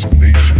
destination.